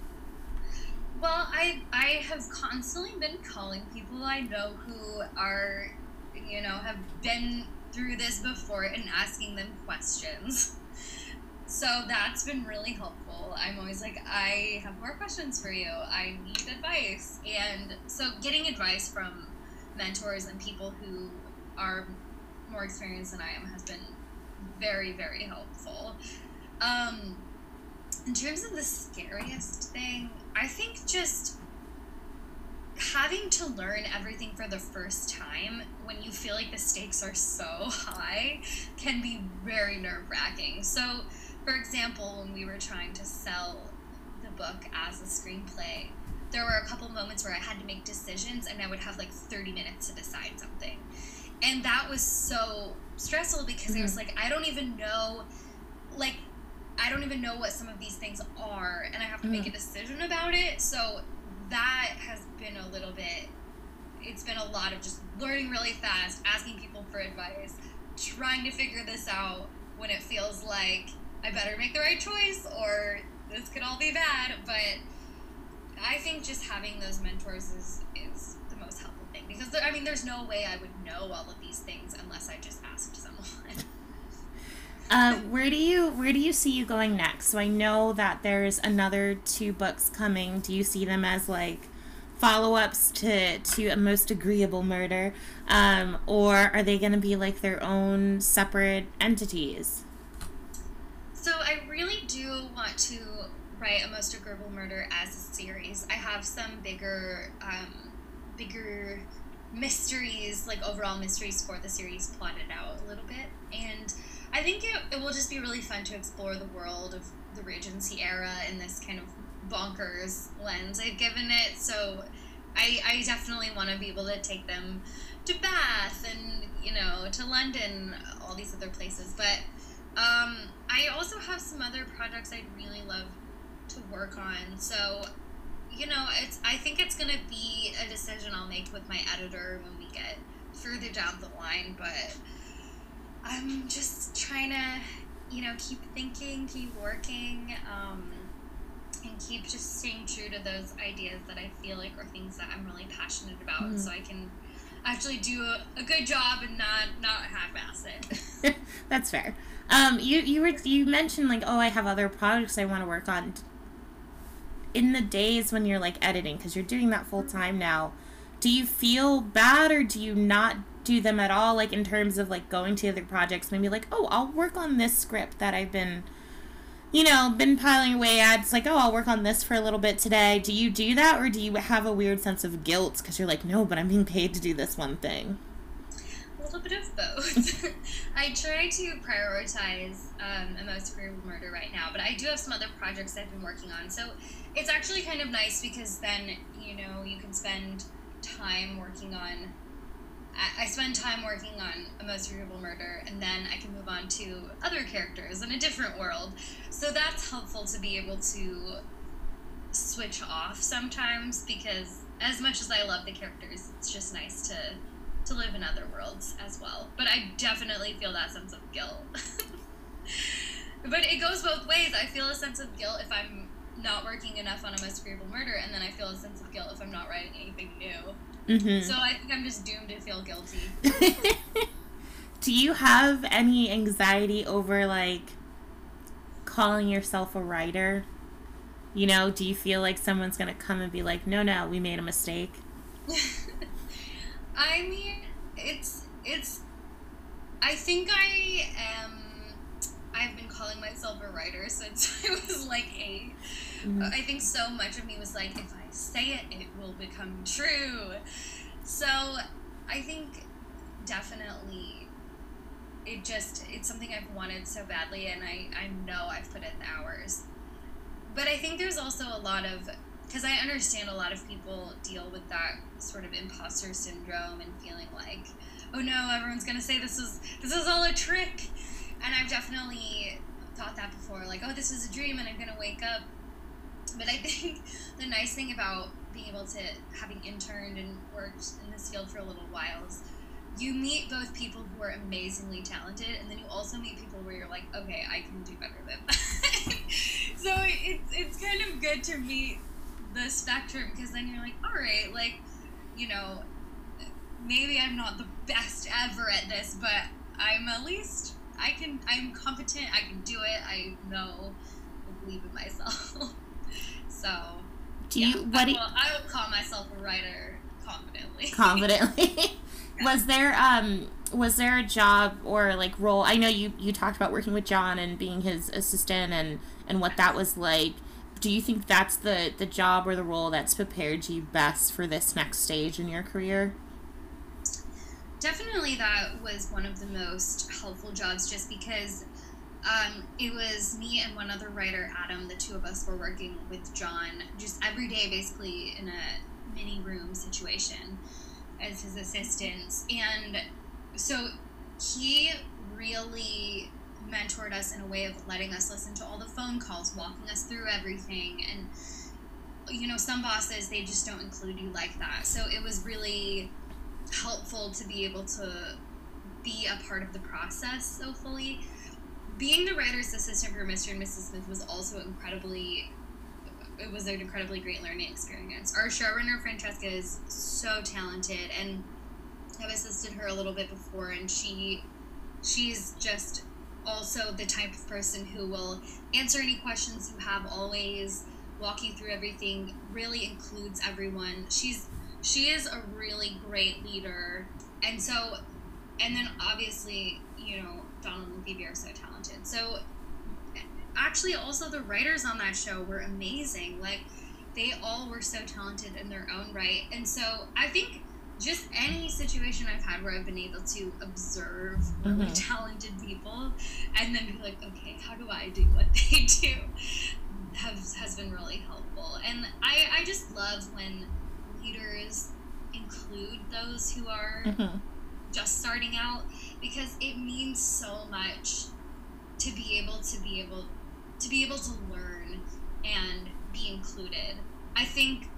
Speaker 2: Well i i have constantly been calling people i know who are you know have been through this before and asking them questions. So that's been really helpful. I'm always like i have more questions for you. I need advice. And so getting advice from mentors and people who are more experienced than I am has been very, very helpful. Um, in terms of the scariest thing, I think just having to learn everything for the first time when you feel like the stakes are so high can be very nerve wracking. So, for example, when we were trying to sell the book as a screenplay, there were a couple moments where I had to make decisions and I would have like 30 minutes to decide something. And that was so stressful because mm-hmm. it was like, I don't even know, like, I don't even know what some of these things are, and I have to mm-hmm. make a mm-hmm. decision about it. So that has been a little bit, it's been a lot of just learning really fast, asking people for advice, trying to figure this out when it feels like I better make the right choice or this could all be bad. But I think just having those mentors is is the most helpful thing because there, I mean, there's no way I would know all of these things unless I just asked someone.
Speaker 1: uh, where do you where do you see you going next? So I know that there's another two books coming. Do you see them as like follow-ups to to a most agreeable murder, um, or are they going to be like their own separate entities?
Speaker 2: So I really do want to write a most agreeable murder as a series. I have some bigger, um, bigger mysteries, like overall mysteries for the series plotted out a little bit, and I think it, it will just be really fun to explore the world of the Regency era in this kind of bonkers lens I've given it. So I, I definitely want to be able to take them to Bath and you know to London, all these other places. But um, I also have some other projects I'd really love to work on. So, you know, it's I think it's gonna be a decision I'll make with my editor when we get further down the line, but I'm just trying to, you know, keep thinking, keep working, um, and keep just staying true to those ideas that I feel like are things that I'm really passionate about, mm-hmm. so I can actually do a, a good job and not not half-ass it.
Speaker 1: That's fair. Um, you you were you mentioned like oh I have other projects I want to work on. In the days when you're like editing, because you're doing that full time now, do you feel bad or do you not do them at all? Like in terms of like going to other projects, maybe like oh I'll work on this script that I've been you know, been piling away at. It's like, oh, I'll work on this for a little bit today. Do you do that, or do you have a weird sense of guilt because you're like, no, but I'm being paid to do this one thing?
Speaker 2: Little bit of both. I try to prioritize um, a most agreeable murder right now, but I do have some other projects I've been working on. So it's actually kind of nice because then you know you can spend time working on I spend time working on a most agreeable murder, and then I can move on to other characters in a different world. So that's helpful to be able to switch off sometimes because as much as I love the characters, it's just nice to to live in other worlds as well. But I definitely feel that sense of guilt. but it goes both ways. I feel a sense of guilt if I'm not working enough on a most agreeable murder, and then I feel a sense of guilt if I'm not writing anything new. Mm-hmm. So I think I'm just doomed to feel guilty.
Speaker 1: Do you have any anxiety over like calling yourself a writer? You know, do you feel like someone's gonna come and be like, "No, no, we made a mistake"?
Speaker 2: I mean, it's it's. I think I am. I've been calling myself a writer since I was like 8 mm-hmm. I think so much of me was like, if I say it, it will become true. So I think definitely it just it's something I've wanted so badly and I, I know I've put in the hours. But I think there's also a lot of because I understand a lot of people deal with that sort of imposter syndrome and feeling like, oh no, everyone's gonna say this is this is all a trick. And I've definitely thought that before, like, oh, this is a dream and I'm gonna wake up but I think the nice thing about being able to having interned and worked in this field for a little while is you meet both people who are amazingly talented and then you also meet people where you're like okay i can do better than that so it's, it's kind of good to meet the spectrum because then you're like all right like you know maybe i'm not the best ever at this but i'm at least i can i'm competent i can do it i know i believe in myself So,
Speaker 1: do you? Yeah, what
Speaker 2: I, will, I would call myself a writer confidently.
Speaker 1: Confidently. was there um was there a job or like role? I know you you talked about working with John and being his assistant and and what that was like. Do you think that's the the job or the role that's prepared you best for this next stage in your career?
Speaker 2: Definitely, that was one of the most helpful jobs, just because um, it was me and one other writer, Adam. The two of us were working with John just every day, basically in a mini room situation as his assistants. And so he really mentored us in a way of letting us listen to all the phone calls, walking us through everything. And, you know, some bosses, they just don't include you like that. So it was really helpful to be able to be a part of the process so fully being the writer's assistant for Mr. and Mrs. Smith was also incredibly it was an incredibly great learning experience. Our showrunner Francesca is so talented and I've assisted her a little bit before and she she's just also the type of person who will answer any questions you have always walk you through everything really includes everyone she's she is a really great leader and so and then obviously you know donald and phoebe are so talented. So actually also the writers on that show were amazing. Like they all were so talented in their own right. And so I think just any situation I've had where I've been able to observe really mm-hmm. talented people and then be like, okay, how do I do what they do? Has, has been really helpful. And I, I just love when leaders include those who are mm-hmm. just starting out because it means so much to be able to be able to be able to learn and be included. I think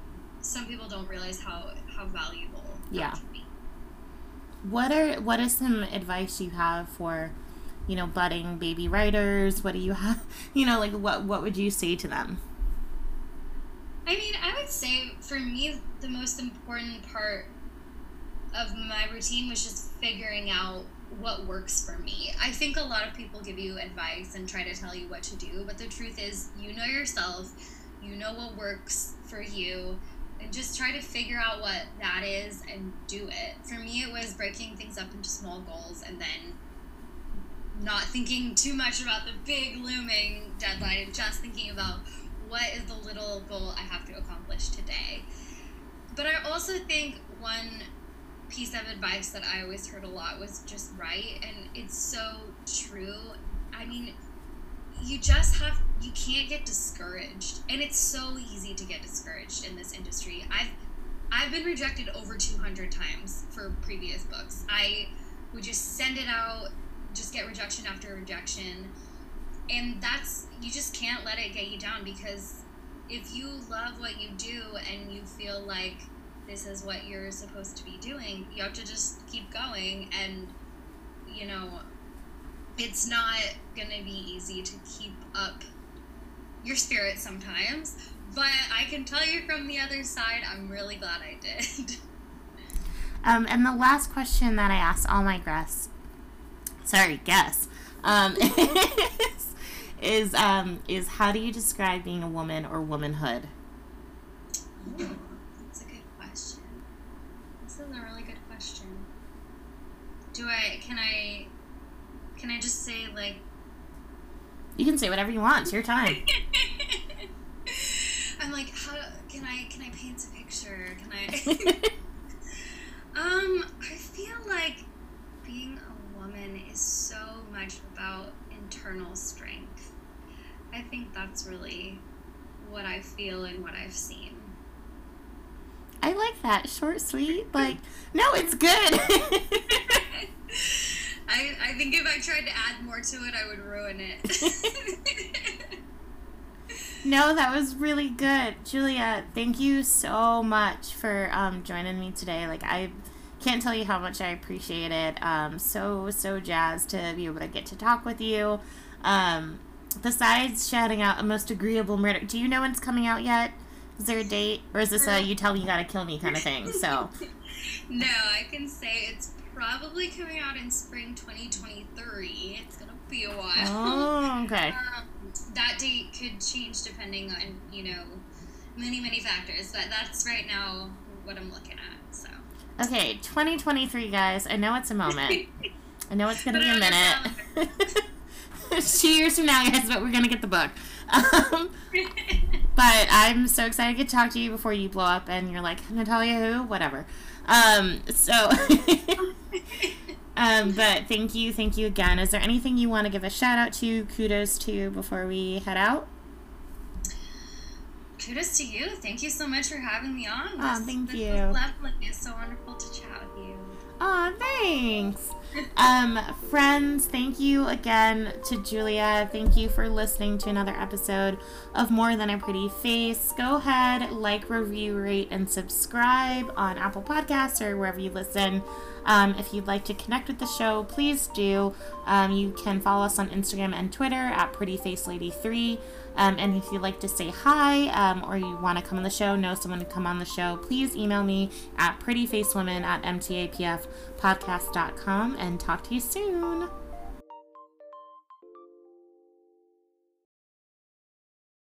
Speaker 2: some people don't realize how how valuable yeah.
Speaker 1: What are what is some advice you have for, you know, budding baby writers? What do you have? You know, like what what would you say to them?
Speaker 2: I mean, I would say for me the most important part of my routine was just figuring out what works for me. I think a lot of people give you advice and try to tell you what to do, but the truth is, you know yourself, you know what works for you, just try to figure out what that is and do it. For me, it was breaking things up into small goals and then not thinking too much about the big looming deadline and just thinking about what is the little goal I have to accomplish today. But I also think one piece of advice that I always heard a lot was just right, and it's so true. I mean, you just have you can't get discouraged, and it's so easy to get discouraged in this industry. I've I've been rejected over 200 times for previous books. I would just send it out, just get rejection after rejection. And that's you just can't let it get you down because if you love what you do and you feel like this is what you're supposed to be doing. You have to just keep going, and you know, it's not gonna be easy to keep up your spirit sometimes. But I can tell you from the other side, I'm really glad I did.
Speaker 1: Um, and the last question that I ask all my guests, sorry, guests, um, is, is, um, is how do you describe being a woman or womanhood?
Speaker 2: Ooh. That's a good question. This is a really good question. Do I can I can I just say like
Speaker 1: You can say whatever you want. It's your time.
Speaker 2: I'm like, how can I can I paint a picture? Can I Um, I feel like being a woman is so much about internal strength. I think that's really what I feel and what I've seen.
Speaker 1: I like that. Short, sweet. Like, no, it's good.
Speaker 2: I, I think if I tried to add more to it, I would ruin it.
Speaker 1: no, that was really good. Julia, thank you so much for um, joining me today. Like, I can't tell you how much I appreciate it. Um, so, so jazzed to be able to get to talk with you. Um, besides shouting out a most agreeable murder, do you know when it's coming out yet? Is there a date? Or is this a you tell me you gotta kill me kind of thing? So.
Speaker 2: no, I can say it's probably coming out in spring 2023. It's gonna be a while.
Speaker 1: Oh, okay.
Speaker 2: Um, that date could change depending on you know many many factors, but that's right now what I'm looking at. So.
Speaker 1: Okay, 2023, guys. I know it's a moment. I know it's gonna be a minute. Two years from now, guys, but we're gonna get the book. Um, but I'm so excited to get to talk to you before you blow up and you're like, Natalia who? Whatever. Um, so, um, but thank you, thank you again. Is there anything you want to give a shout out to, kudos to before we head out?
Speaker 2: Kudos to you. Thank you so much for having me on.
Speaker 1: Oh, thank
Speaker 2: this
Speaker 1: you.
Speaker 2: lovely. It's so wonderful to chat with you.
Speaker 1: Oh, thanks. Um, friends, thank you again to Julia. Thank you for listening to another episode of More Than a Pretty Face. Go ahead, like, review, rate, and subscribe on Apple Podcasts or wherever you listen. Um, if you'd like to connect with the show, please do. Um, you can follow us on Instagram and Twitter at PrettyFaceLady3. Um, and if you'd like to say hi um, or you want to come on the show, know someone to come on the show, please email me at prettyfacewomen at mtapfpodcast.com and talk to you soon.